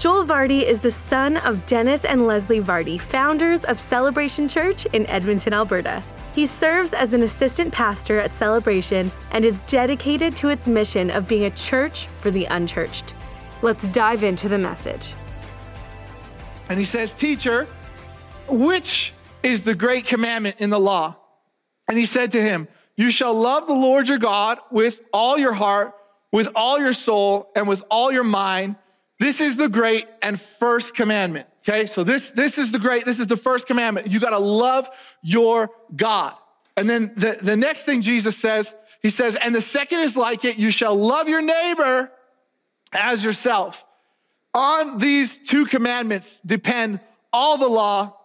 Joel Varty is the son of Dennis and Leslie Varty, founders of Celebration Church in Edmonton, Alberta. He serves as an assistant pastor at Celebration and is dedicated to its mission of being a church for the unchurched. Let's dive into the message. And he says, Teacher, which is the great commandment in the law? And he said to him, You shall love the Lord your God with all your heart, with all your soul, and with all your mind. This is the great and first commandment. Okay, so this, this is the great, this is the first commandment. You gotta love your God. And then the, the next thing Jesus says, he says, and the second is like it, you shall love your neighbor as yourself. On these two commandments depend all the law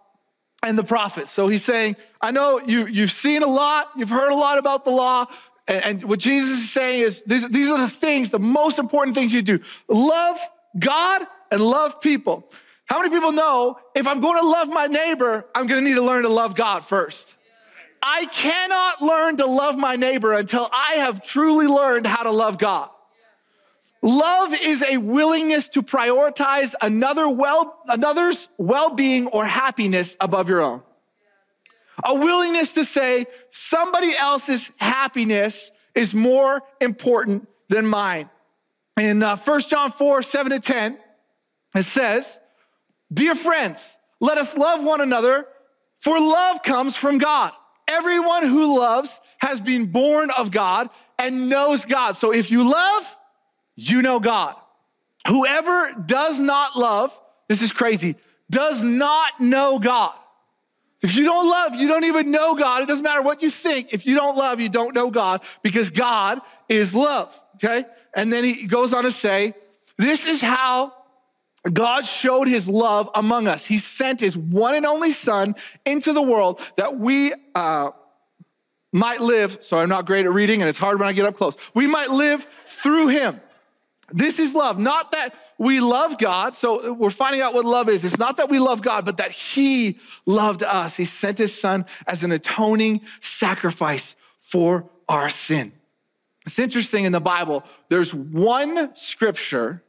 and the prophets. So he's saying, I know you, you've seen a lot, you've heard a lot about the law, and, and what Jesus is saying is these, these are the things, the most important things you do. Love God and love people. How many people know if I'm going to love my neighbor, I'm going to need to learn to love God first? I cannot learn to love my neighbor until I have truly learned how to love God. Love is a willingness to prioritize another well, another's well-being or happiness above your own. A willingness to say somebody else's happiness is more important than mine. In uh, 1 John 4, 7 to 10, it says, Dear friends, let us love one another, for love comes from God. Everyone who loves has been born of God and knows God. So if you love, you know God. Whoever does not love, this is crazy, does not know God. If you don't love, you don't even know God. It doesn't matter what you think. If you don't love, you don't know God because God is love. Okay. And then he goes on to say, this is how God showed his love among us. He sent his one and only son into the world that we, uh, might live. So I'm not great at reading and it's hard when I get up close. We might live through him. This is love. Not that we love God. So we're finding out what love is. It's not that we love God, but that He loved us. He sent His Son as an atoning sacrifice for our sin. It's interesting in the Bible, there's one scripture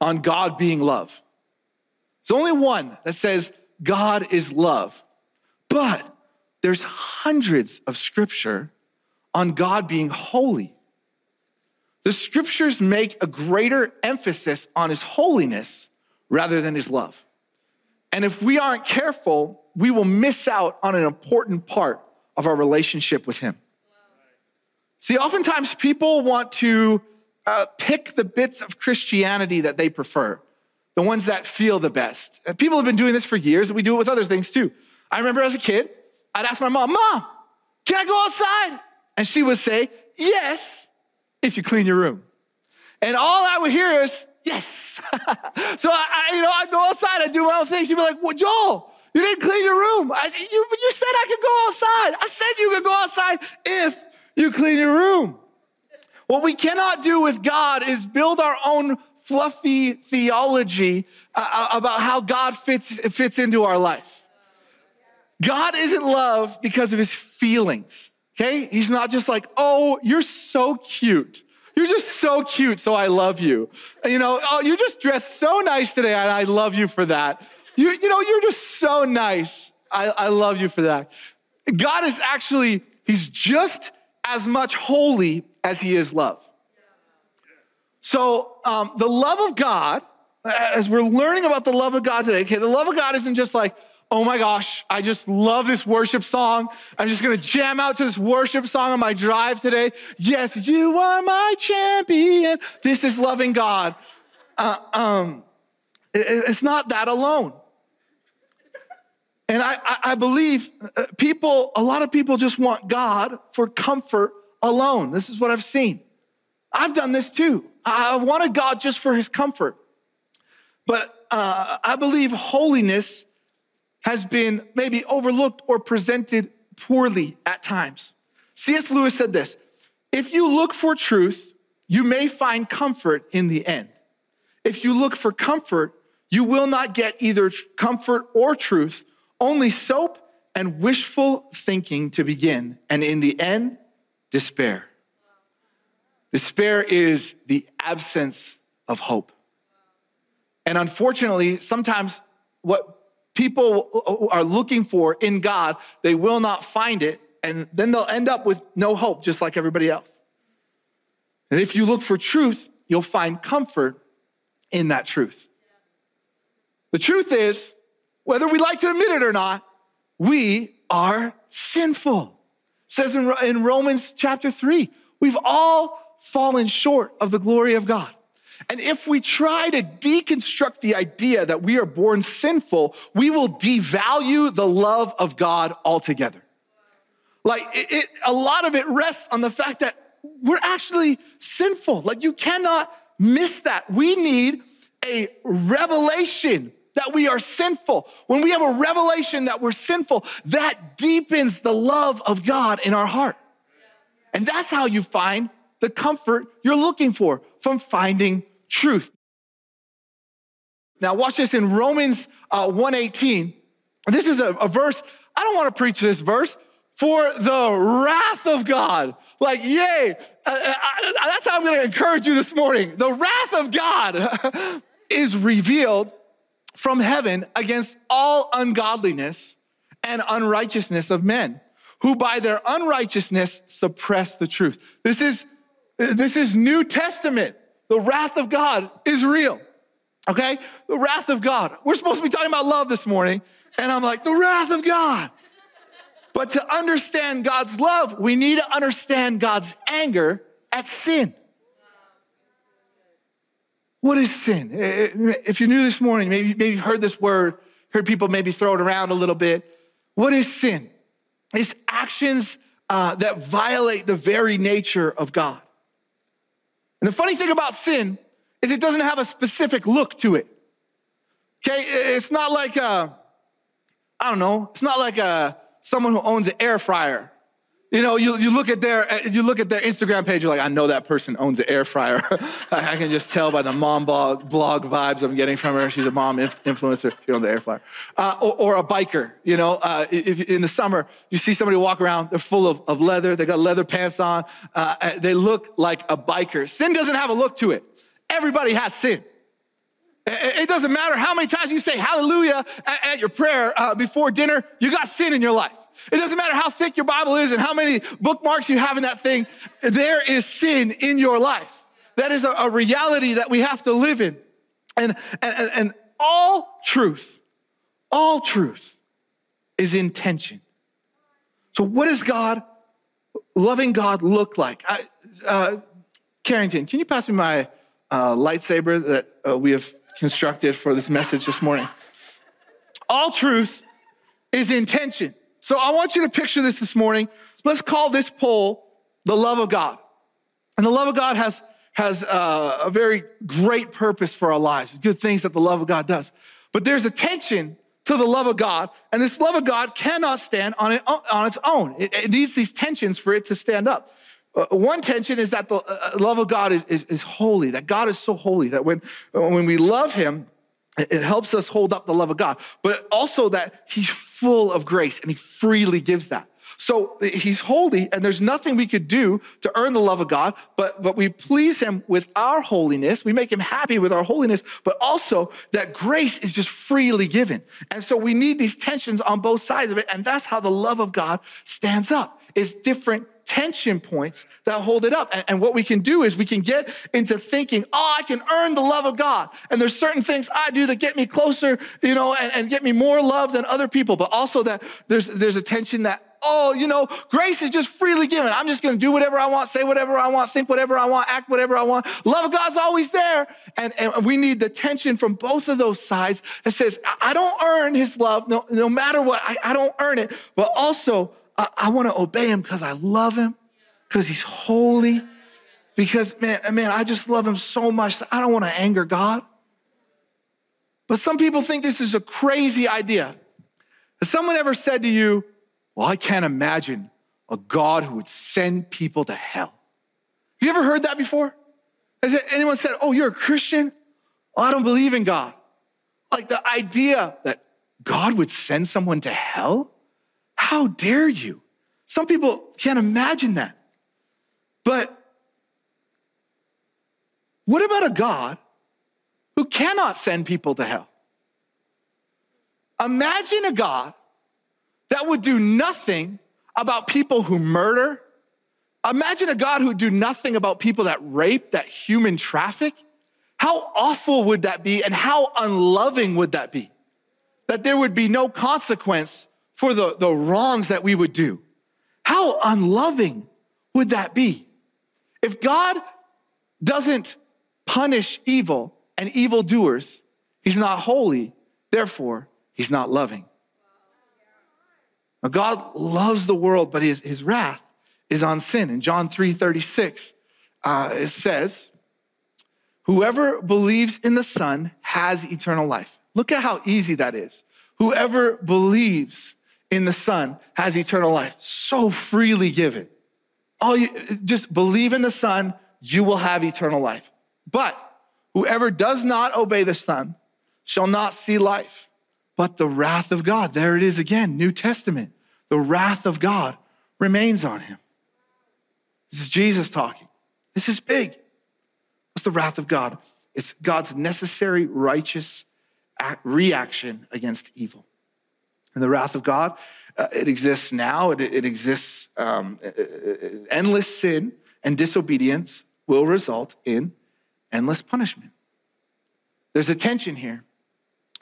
on God being love. There's only one that says God is love. But there's hundreds of scripture on God being holy. The scriptures make a greater emphasis on his holiness rather than his love. And if we aren't careful, we will miss out on an important part of our relationship with him. See, oftentimes people want to uh, pick the bits of Christianity that they prefer, the ones that feel the best. And people have been doing this for years, and we do it with other things too. I remember as a kid, I'd ask my mom, Mom, can I go outside? And she would say, Yes if you clean your room. And all I would hear is, yes. so I, you know, I'd go outside, I'd do my own things. She'd be like, well, Joel, you didn't clean your room. I you, you said I could go outside. I said you could go outside if you clean your room. What we cannot do with God is build our own fluffy theology uh, uh about how God fits, fits into our life. God isn't love because of his feelings. Okay? He's not just like, oh, you're so cute. You're just so cute, so I love you. You know, oh, you just dressed so nice today, and I love you for that. You, you know, you're just so nice. I, I love you for that. God is actually, he's just as much holy as he is love. So um, the love of God, as we're learning about the love of God today, okay, the love of God isn't just like, oh my gosh, I just love this worship song. I'm just gonna jam out to this worship song on my drive today. Yes, you are my champion. This is loving God. Uh, um, it, it's not that alone. And I, I, believe uh, people, a lot of people just want God for comfort alone. This is what I've seen. I've done this too. I wanted God just for his comfort. but uh, I believe holiness has been maybe overlooked or presented poorly at times. C.S. Lewis said this If you look for truth, you may find comfort in the end. If you look for comfort, you will not get either comfort or truth, only soap and wishful thinking to begin. And in the end, despair. Despair is the absence of hope. And unfortunately, sometimes what people are looking for in God, they will not find it. And then they'll end up with no hope, just like everybody else. And if you look for truth, you'll find comfort in that truth. The truth is, whether we like to admit it or not, we are sinful. It says in, in Romans chapter 3, we've all fallen short of the glory of God. And if we try to deconstruct the idea that we are born sinful, we will devalue the love of God altogether. Like it, it, a lot of it rests on the fact that we're actually sinful. Like you cannot miss that. We need a revelation that we are sinful. When we have a revelation that we're sinful, that deepens the love of God in our heart. And that's how you find the comfort you're looking for from finding truth. Now watch this in Romans uh, 118. This is a, a verse, I don't want to preach this verse, for the wrath of God. Like, yay. Uh, uh, uh that's how I'm going to encourage you this morning. The wrath of God is revealed from heaven against all ungodliness and unrighteousness of men who by their unrighteousness suppress the truth. This is, this is New Testament. The wrath of God is real. Okay? The wrath of God. We're supposed to be talking about love this morning. And I'm like, the wrath of God. But to understand God's love, we need to understand God's anger at sin. What is sin? Eh, eh, if you're new this morning, maybe, maybe you've heard this word, heard people maybe throw it around a little bit. What is sin? It's actions uh, that violate the very nature of God. And the funny thing about sin is it doesn't have a specific look to it. Okay, it's not like a, I don't know, it's not like a, someone who owns an air fryer. You know, you, you look at their you look at their Instagram page, you're like, I know that person owns an air fryer. I can just tell by the mom blog, blog vibes I'm getting from her. She's a mom inf- influencer. She owns an air fryer. Uh, or, or, a biker. You know, uh, if, in the summer you see somebody walk around, they're full of, of leather. They got leather pants on. Uh, they look like a biker. Sin doesn't have a look to it. Everybody has sin. It doesn't matter how many times you say hallelujah at, your prayer uh, before dinner, you got sin in your life. It doesn't matter how thick your Bible is and how many bookmarks you have in that thing, there is sin in your life. That is a, a reality that we have to live in. And, and, and all truth, all truth is intention. So, what does God, loving God, look like? I, uh, Carrington, can you pass me my uh, lightsaber that uh, we have constructed for this message this morning? All truth is intention. So I want you to picture this this morning. Let's call this pole the love of God. And the love of God has, has uh, a very great purpose for our lives, good things that the love of God does. But there's a tension to the love of God, and this love of God cannot stand on, it, on its own. It, it needs these tensions for it to stand up. Uh, one tension is that the uh, love of God is, is, is, holy, that God is so holy that when, when we love Him, it helps us hold up the love of God, but also that He's full of grace and he freely gives that. So he's holy, and there's nothing we could do to earn the love of God, but, but we please him with our holiness. We make him happy with our holiness, but also that grace is just freely given. And so we need these tensions on both sides of it. And that's how the love of God stands up, is different tension points that hold it up. And, what we can do is we can get into thinking, oh, I can earn the love of God. And there's certain things I do that get me closer, you know, and, and get me more love than other people. But also that there's, there's a tension that oh, you know, grace is just freely given. I'm just going to do whatever I want, say whatever I want, think whatever I want, act whatever I want. Love of God's always there. And, and we need the tension from both of those sides that says, I don't earn his love no, no matter what. I, I don't earn it. But also, I, I want to obey him because I love him, because he's holy, because man, man, I just love him so much I don't want to anger God. But some people think this is a crazy idea. Has someone ever said to you, Well, I can't imagine a God who would send people to hell? Have you ever heard that before? Has anyone said, Oh, you're a Christian? Oh, I don't believe in God. Like the idea that God would send someone to hell? How dare you? Some people can't imagine that. But what about a God who cannot send people to hell? Imagine a God that would do nothing about people who murder. Imagine a God who would do nothing about people that rape, that human traffic. How awful would that be and how unloving would that be? That there would be no consequence for the, the wrongs that we would do. How unloving would that be? If God doesn't punish evil and evildoers, he's not holy, therefore, he's not loving. Now, God loves the world, but his, his wrath is on sin. In John 3 36, uh, it says, Whoever believes in the Son has eternal life. Look at how easy that is. Whoever believes in the Son has eternal life, so freely given. All you just believe in the Son, you will have eternal life. But whoever does not obey the Son shall not see life, but the wrath of God. There it is again, New Testament. The wrath of God remains on him. This is Jesus talking. This is big. What's the wrath of God? It's God's necessary righteous reaction against evil. And the wrath of God, uh, it exists now, it, it exists, um, uh, uh, endless sin and disobedience will result in endless punishment. There's a tension here.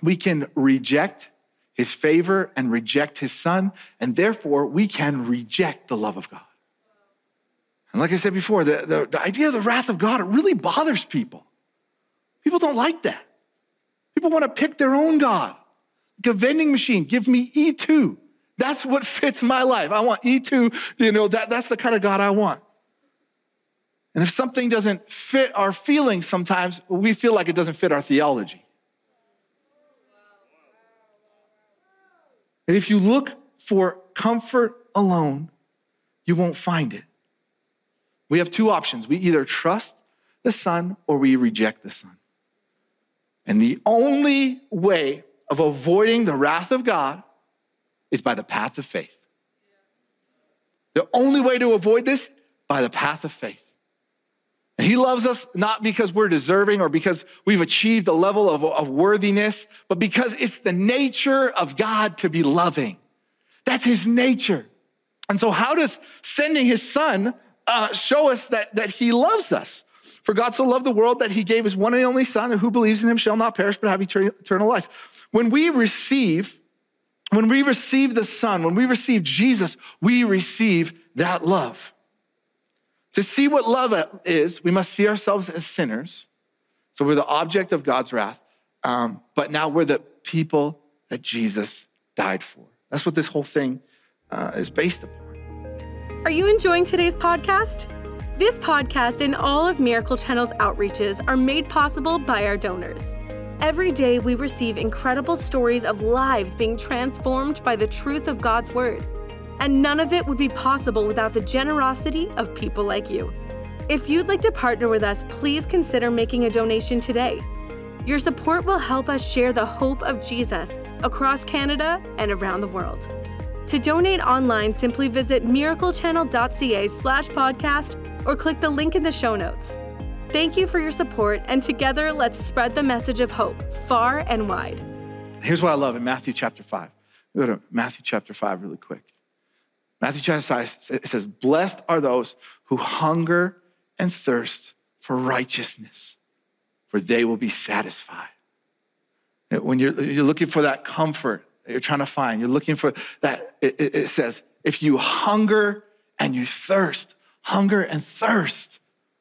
We can reject his favor and reject his son, and therefore we can reject the love of God. And like I said before, the, the, the idea of the wrath of God, it really bothers people. People don't like that. People want to pick their own God. A vending machine, give me E2. That's what fits my life. I want E2, you know, that, that's the kind of God I want. And if something doesn't fit our feelings sometimes, we feel like it doesn't fit our theology. And if you look for comfort alone, you won't find it. We have two options. We either trust the Son or we reject the Son. And the only way of avoiding the wrath of God is by the path of faith. The only way to avoid this, by the path of faith. And he loves us not because we're deserving or because we've achieved a level of, of worthiness, but because it's the nature of God to be loving. That's his nature. And so, how does sending his son uh, show us that, that he loves us? For God so loved the world that he gave his one and only son, and who believes in him shall not perish but have eternal life. When we receive, when we receive the son, when we receive Jesus, we receive that love. To see what love is, we must see ourselves as sinners. So we're the object of God's wrath, um, but now we're the people that Jesus died for. That's what this whole thing uh, is based upon. Are you enjoying today's podcast? This podcast and all of Miracle Channel's outreaches are made possible by our donors. Every day, we receive incredible stories of lives being transformed by the truth of God's Word. And none of it would be possible without the generosity of people like you. If you'd like to partner with us, please consider making a donation today. Your support will help us share the hope of Jesus across Canada and around the world. To donate online, simply visit miraclechannel.ca slash podcast or click the link in the show notes. Thank you for your support, and together let's spread the message of hope far and wide. Here's what I love in Matthew chapter 5. Go to Matthew chapter 5 really quick. Matthew chapter 5 it says, Blessed are those who hunger and thirst for righteousness, for they will be satisfied. When you're, you're looking for that comfort that you're trying to find, you're looking for that, it, it says, if you hunger and you thirst, hunger and thirst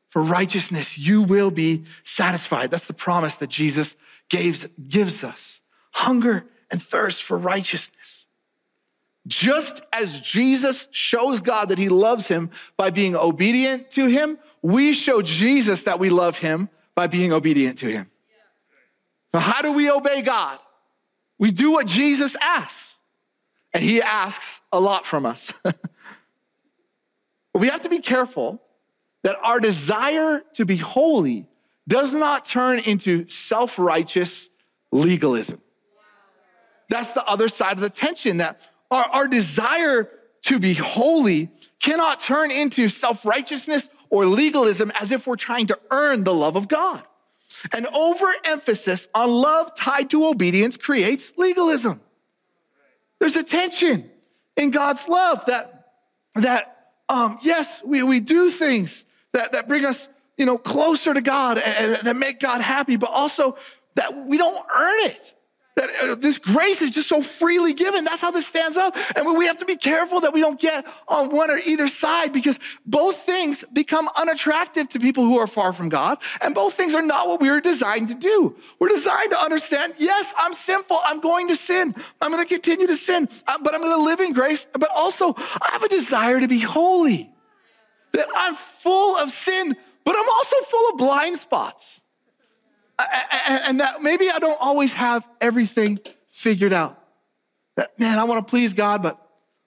for righteousness, you will be satisfied. That's the promise that Jesus gives, gives us. Hunger and thirst for righteousness. Just as Jesus shows God that he loves him by being obedient to him, we show Jesus that we love him by being obedient to him. Now, how how do we obey God? We do what Jesus asks, and he asks a lot from us. we have to be careful that our desire to be holy does not turn into self righteous legalism. That's the other side of the tension that our, our desire to be holy cannot turn into self righteousness or legalism as if we're trying to earn the love of God. An overemphasis on love tied to obedience creates legalism. There's a tension in God's love that, that um, yes, we, we do things that, that bring us you know, closer to God and, and that make God happy, but also that we don't earn it that uh, this grace is just so freely given. That's how this stands up. And we have to be careful that we don't get on one or either side because both things become unattractive to people who are far from God. And both things are not what we were designed to do. We're designed to understand, yes, I'm sinful. I'm going to sin. I'm going to continue to sin, uh, but I'm going to live in grace. But also, I have a desire to be holy, that I'm full of sin, but I'm also full of blind spots and that maybe I don't always have everything figured out. That, man, I want to please God, but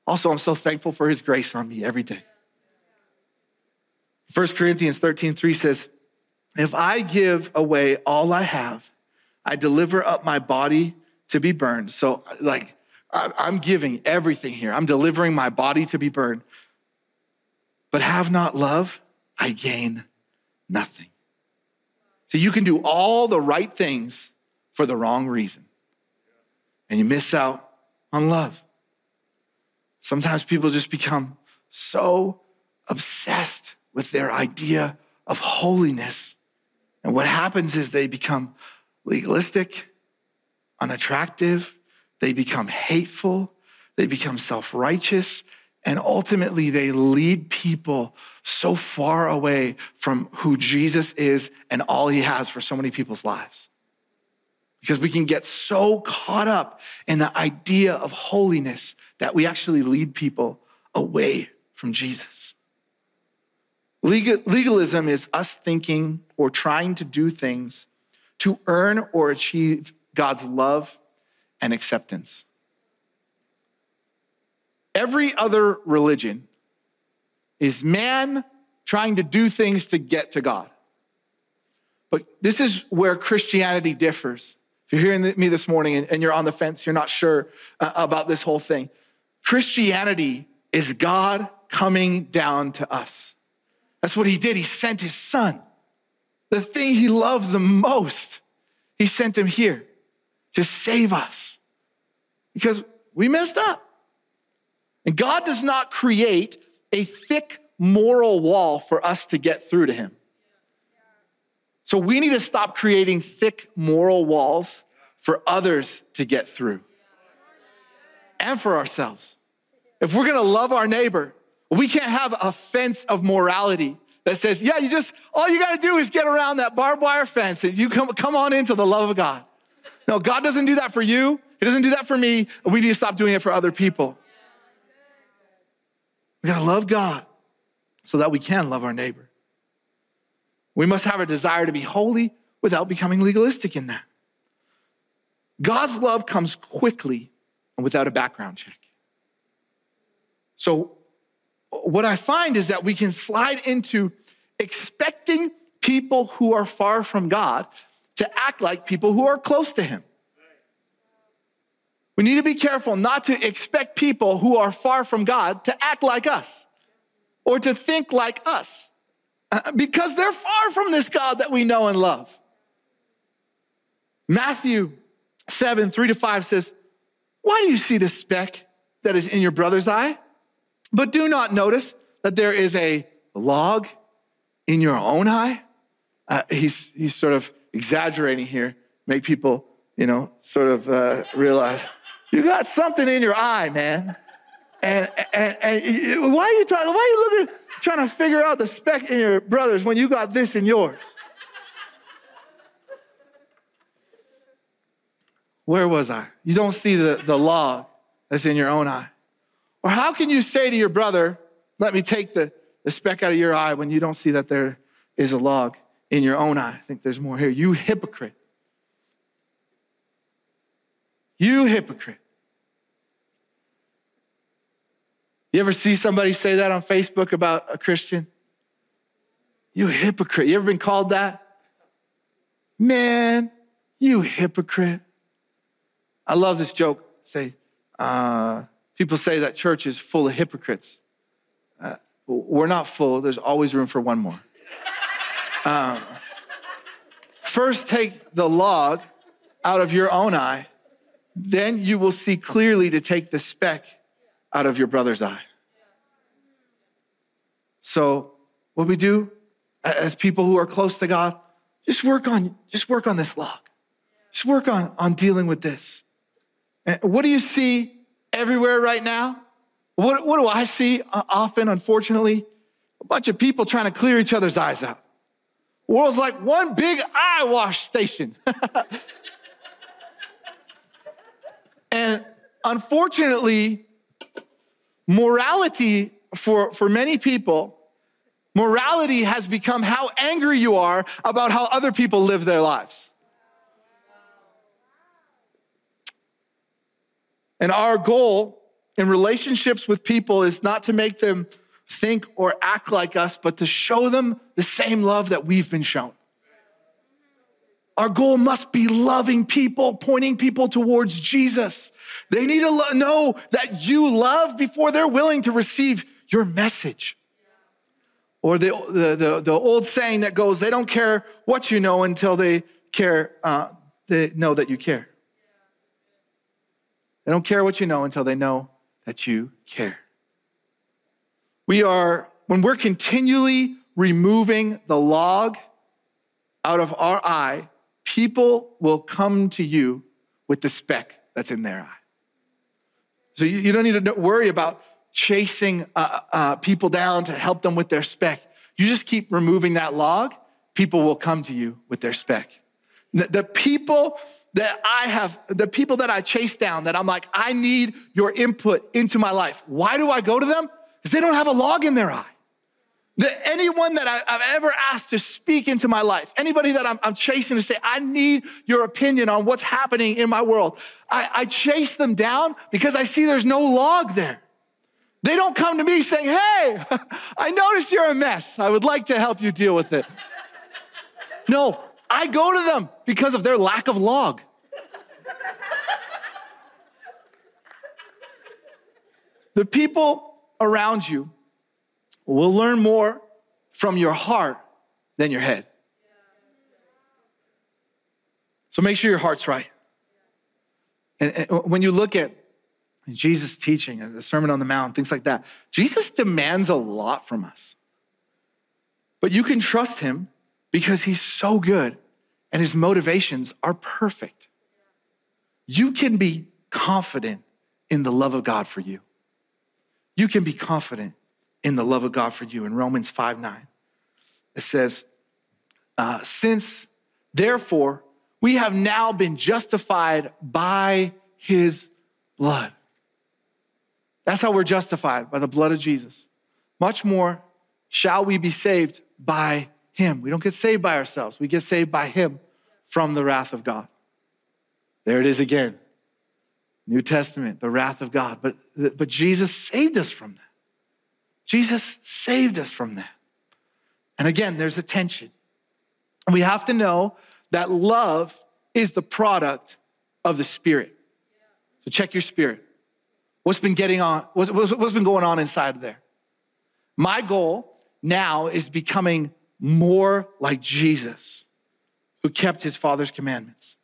also I'm so thankful for his grace on me every day. 1 Corinthians 13, 3 says, If I give away all I have, I deliver up my body to be burned. So, like, I'm giving everything here. I'm delivering my body to be burned. But have not love, I gain nothing. You can do all the right things for the wrong reason. And you miss out on love. Sometimes people just become so obsessed with their idea of holiness. And what happens is they become legalistic, unattractive, they become hateful, they become self righteous, and ultimately, they lead people so far away from who Jesus is and all he has for so many people's lives. Because we can get so caught up in the idea of holiness that we actually lead people away from Jesus. Legalism is us thinking or trying to do things to earn or achieve God's love and acceptance. Every other religion is man trying to do things to get to God. But this is where Christianity differs. If you're hearing me this morning and you're on the fence, you're not sure uh, about this whole thing. Christianity is God coming down to us. That's what he did. He sent his son, the thing he loved the most. He sent him here to save us because we messed up. And God does not create a thick moral wall for us to get through to Him. So we need to stop creating thick moral walls for others to get through and for ourselves. If we're gonna love our neighbor, we can't have a fence of morality that says, yeah, you just, all you gotta do is get around that barbed wire fence and you come, come on into the love of God. No, God doesn't do that for you. He doesn't do that for me. We need to stop doing it for other people. We gotta love God so that we can love our neighbor. We must have a desire to be holy without becoming legalistic in that. God's love comes quickly and without a background check. So, what I find is that we can slide into expecting people who are far from God to act like people who are close to Him. We need to be careful not to expect people who are far from God to act like us or to think like us uh, because they're far from this God that we know and love. Matthew 7, 3 to 5 says, Why do you see the speck that is in your brother's eye, but do not notice that there is a log in your own eye? Uh, he's, he's sort of exaggerating here, make people, you know, sort of uh, realize you got something in your eye, man. And, and, and why are you talking? Why are you looking, trying to figure out the speck in your brothers when you got this in yours? Where was I? You don't see the, the log that's in your own eye. Or how can you say to your brother, let me take the, the speck out of your eye when you don't see that there is a log in your own eye? I think there's more here. You hypocrite. You hypocrite. You ever see somebody say that on Facebook about a Christian? You hypocrite. You ever been called that? Man, you hypocrite. I love this joke. Say, uh, people say that church is full of hypocrites. Uh, we're not full, there's always room for one more. Um, first, take the log out of your own eye, then you will see clearly to take the speck out of your brother's eye. So, what we do as people who are close to God, just work on, just work on this log. Just work on, on dealing with this. And what do you see everywhere right now? What, what do I see uh, often, unfortunately? A bunch of people trying to clear each other's eyes out. The world's like one big eye wash station. and unfortunately, morality for, for many people, morality has become how angry you are about how other people live their lives. And our goal in relationships with people is not to make them think or act like us, but to show them the same love that we've been shown. Our goal must be loving people, pointing people towards Jesus. They need to know that you love before they're willing to receive your message. Or the, the, the, the old saying that goes, they don't care what you know until they care, uh, they know that you care. They don't care what you know until they know that you care. We are, when we're continually removing the log out of our eye, people will come to you with the speck that's in their eye. So you, you don't need to worry about chasing uh, uh, people down to help them with their speck. You just keep removing that log, people will come to you with their speck. The, the people that I have, the people that I chase down, that I'm like, I need your input into my life. Why do I go to them? Because they don't have a log in their eye. The, anyone that I, have ever asked to speak into my life, anybody that I'm, I'm, chasing to say, I need your opinion on what's happening in my world, I, I chase them down because I see there's no log there. They don't come to me saying, Hey, I notice you're a mess. I would like to help you deal with it. No, I go to them because of their lack of log. the people around you will learn more from your heart than your head. So make sure your heart's right. And, and when you look at Jesus' teaching and the Sermon on the Mount, things like that, Jesus demands a lot from us. But you can trust him because he's so good and his motivations are perfect. You can be confident in the love of God for you. You can be confident in the love of God for you. In Romans 5 9, it says, uh, Since therefore we have now been justified by his blood. That's how we're justified by the blood of Jesus. Much more shall we be saved by him. We don't get saved by ourselves, we get saved by Him from the wrath of God. There it is again. New Testament, the wrath of God. But, but Jesus saved us from that. Jesus saved us from that. And again, there's a tension. We have to know that love is the product of the Spirit. So check your spirit. What's been getting on? What's, what's been going on inside of there? My goal now is becoming more like Jesus, who kept his Father's commandments.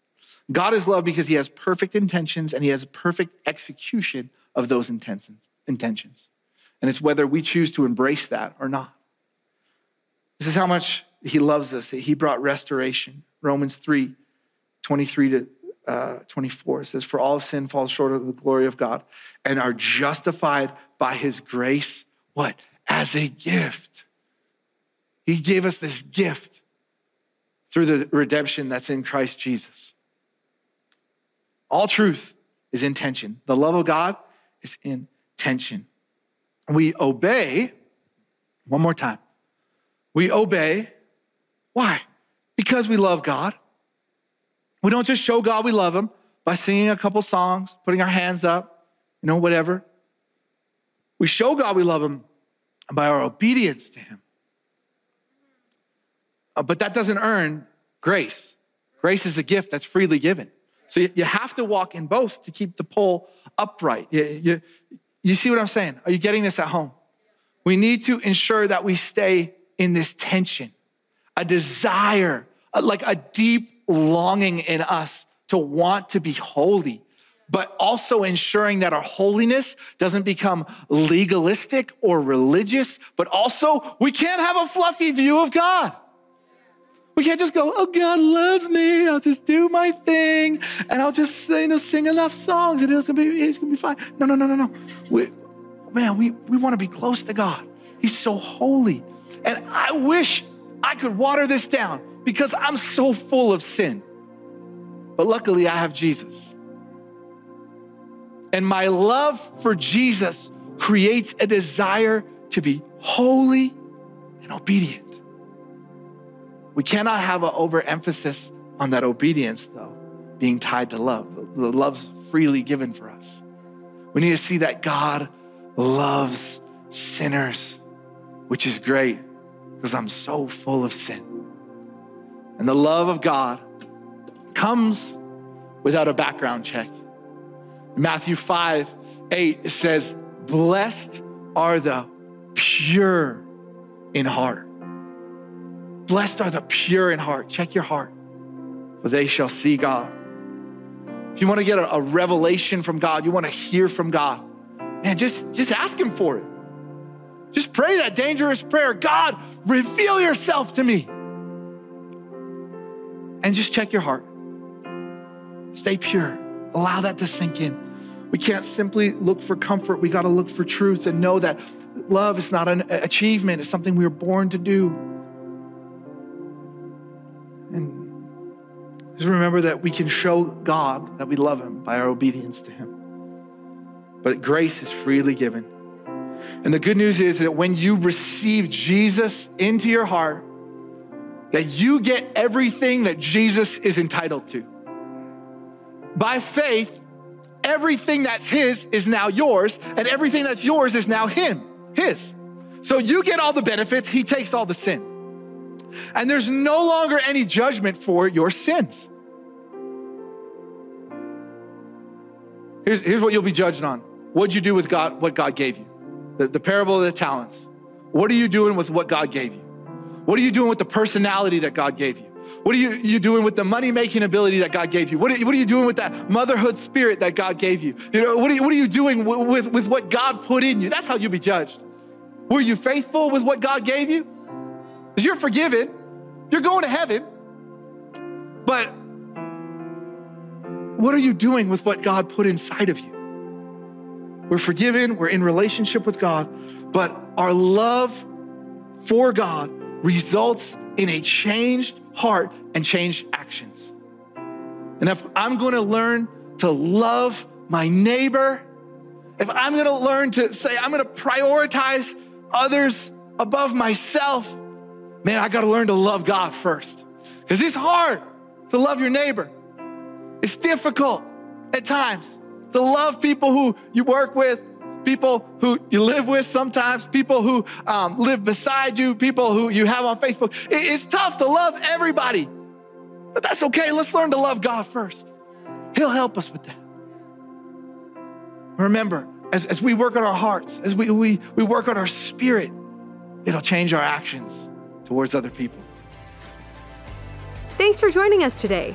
God is love because he has perfect intentions and he has a perfect execution of those intentions. And it's whether we choose to embrace that or not. This is how much he loves us, that he brought restoration. Romans 3 23 to uh, 24 says, For all sin falls short of the glory of God and are justified by his grace, what? As a gift he gave us this gift through the redemption that's in Christ Jesus. All truth is in tension. The love of God is in tension. We obey, one more time. We obey. Why? Because we love God. We don't just show God we love Him, by singing a couple songs, putting our hands up, you know, whatever. We show God we love Him by our obedience to Him. Uh, but that doesn't earn grace. Grace is a gift that's freely given. So you, have to walk in both to keep the pole upright. You, you see what I'm saying? Are you getting this at home? We need to ensure that we stay in this tension, a desire, like a deep longing in us to want to be holy, but also ensuring that our holiness doesn't become legalistic or religious, but also we can't have a fluffy view of God. We can't just go, oh, God loves me. I'll just do my thing and I'll just you know, sing enough songs and it's gonna be, it's gonna be fine. No, no, no, no, no. We, man, we, we wanna be close to God. He's so holy. And I wish I could water this down because I'm so full of sin. But luckily, I have Jesus. And my love for Jesus creates a desire to be holy and obedient. We cannot have an overemphasis on that obedience, though, being tied to love. The love's freely given for us. We need to see that God loves sinners, which is great because I'm so full of sin. And the love of God comes without a background check. Matthew 5 8 it says, Blessed are the pure in heart. Blessed are the pure in heart. Check your heart, for they shall see God. If you want to get a, revelation from God, you want to hear from God, man, just, just ask Him for it. Just pray that dangerous prayer God, reveal yourself to me. And just check your heart. Stay pure. Allow that to sink in. We can't simply look for comfort. We got to look for truth and know that love is not an achievement, it's something we were born to do. Just remember that we can show God that we love Him by our obedience to Him. But grace is freely given. And the good news is that when you receive Jesus into your heart, that you get everything that Jesus is entitled to. By faith, everything that's his is now yours, and everything that's yours is now him, his. So you get all the benefits, he takes all the sin. And there's no longer any judgment for your sins. Here's, here's what you'll be judged on. What'd you do with God, what God gave you? The, the parable of the talents. What are you doing with what God gave you? What are you doing with the personality that God gave you? What are you, you doing with the money making ability that God gave you? What are, what are you doing with that motherhood spirit that God gave you? You know, what are you, what are you doing with, with, with what God put in you? That's how you'll be judged. Were you faithful with what God gave you? Because you're forgiven, you're going to heaven. But what are you doing with what God put inside of you? We're forgiven, we're in relationship with God, but our love for God results in a changed heart and changed actions. And if I'm going to learn to love my neighbor, if I'm going to learn to say, I'm going to prioritize others above myself, man, I got to learn to love God first. Because it's hard to love your neighbor. It's difficult at times to love people who you work with, people who you live with sometimes, people who um, live beside you, people who you have on Facebook. It's tough to love everybody, but that's okay. Let's learn to love God first. He'll help us with that. Remember, as, as we work on our hearts, as we, we, we work on our spirit, it'll change our actions towards other people. Thanks for joining us today.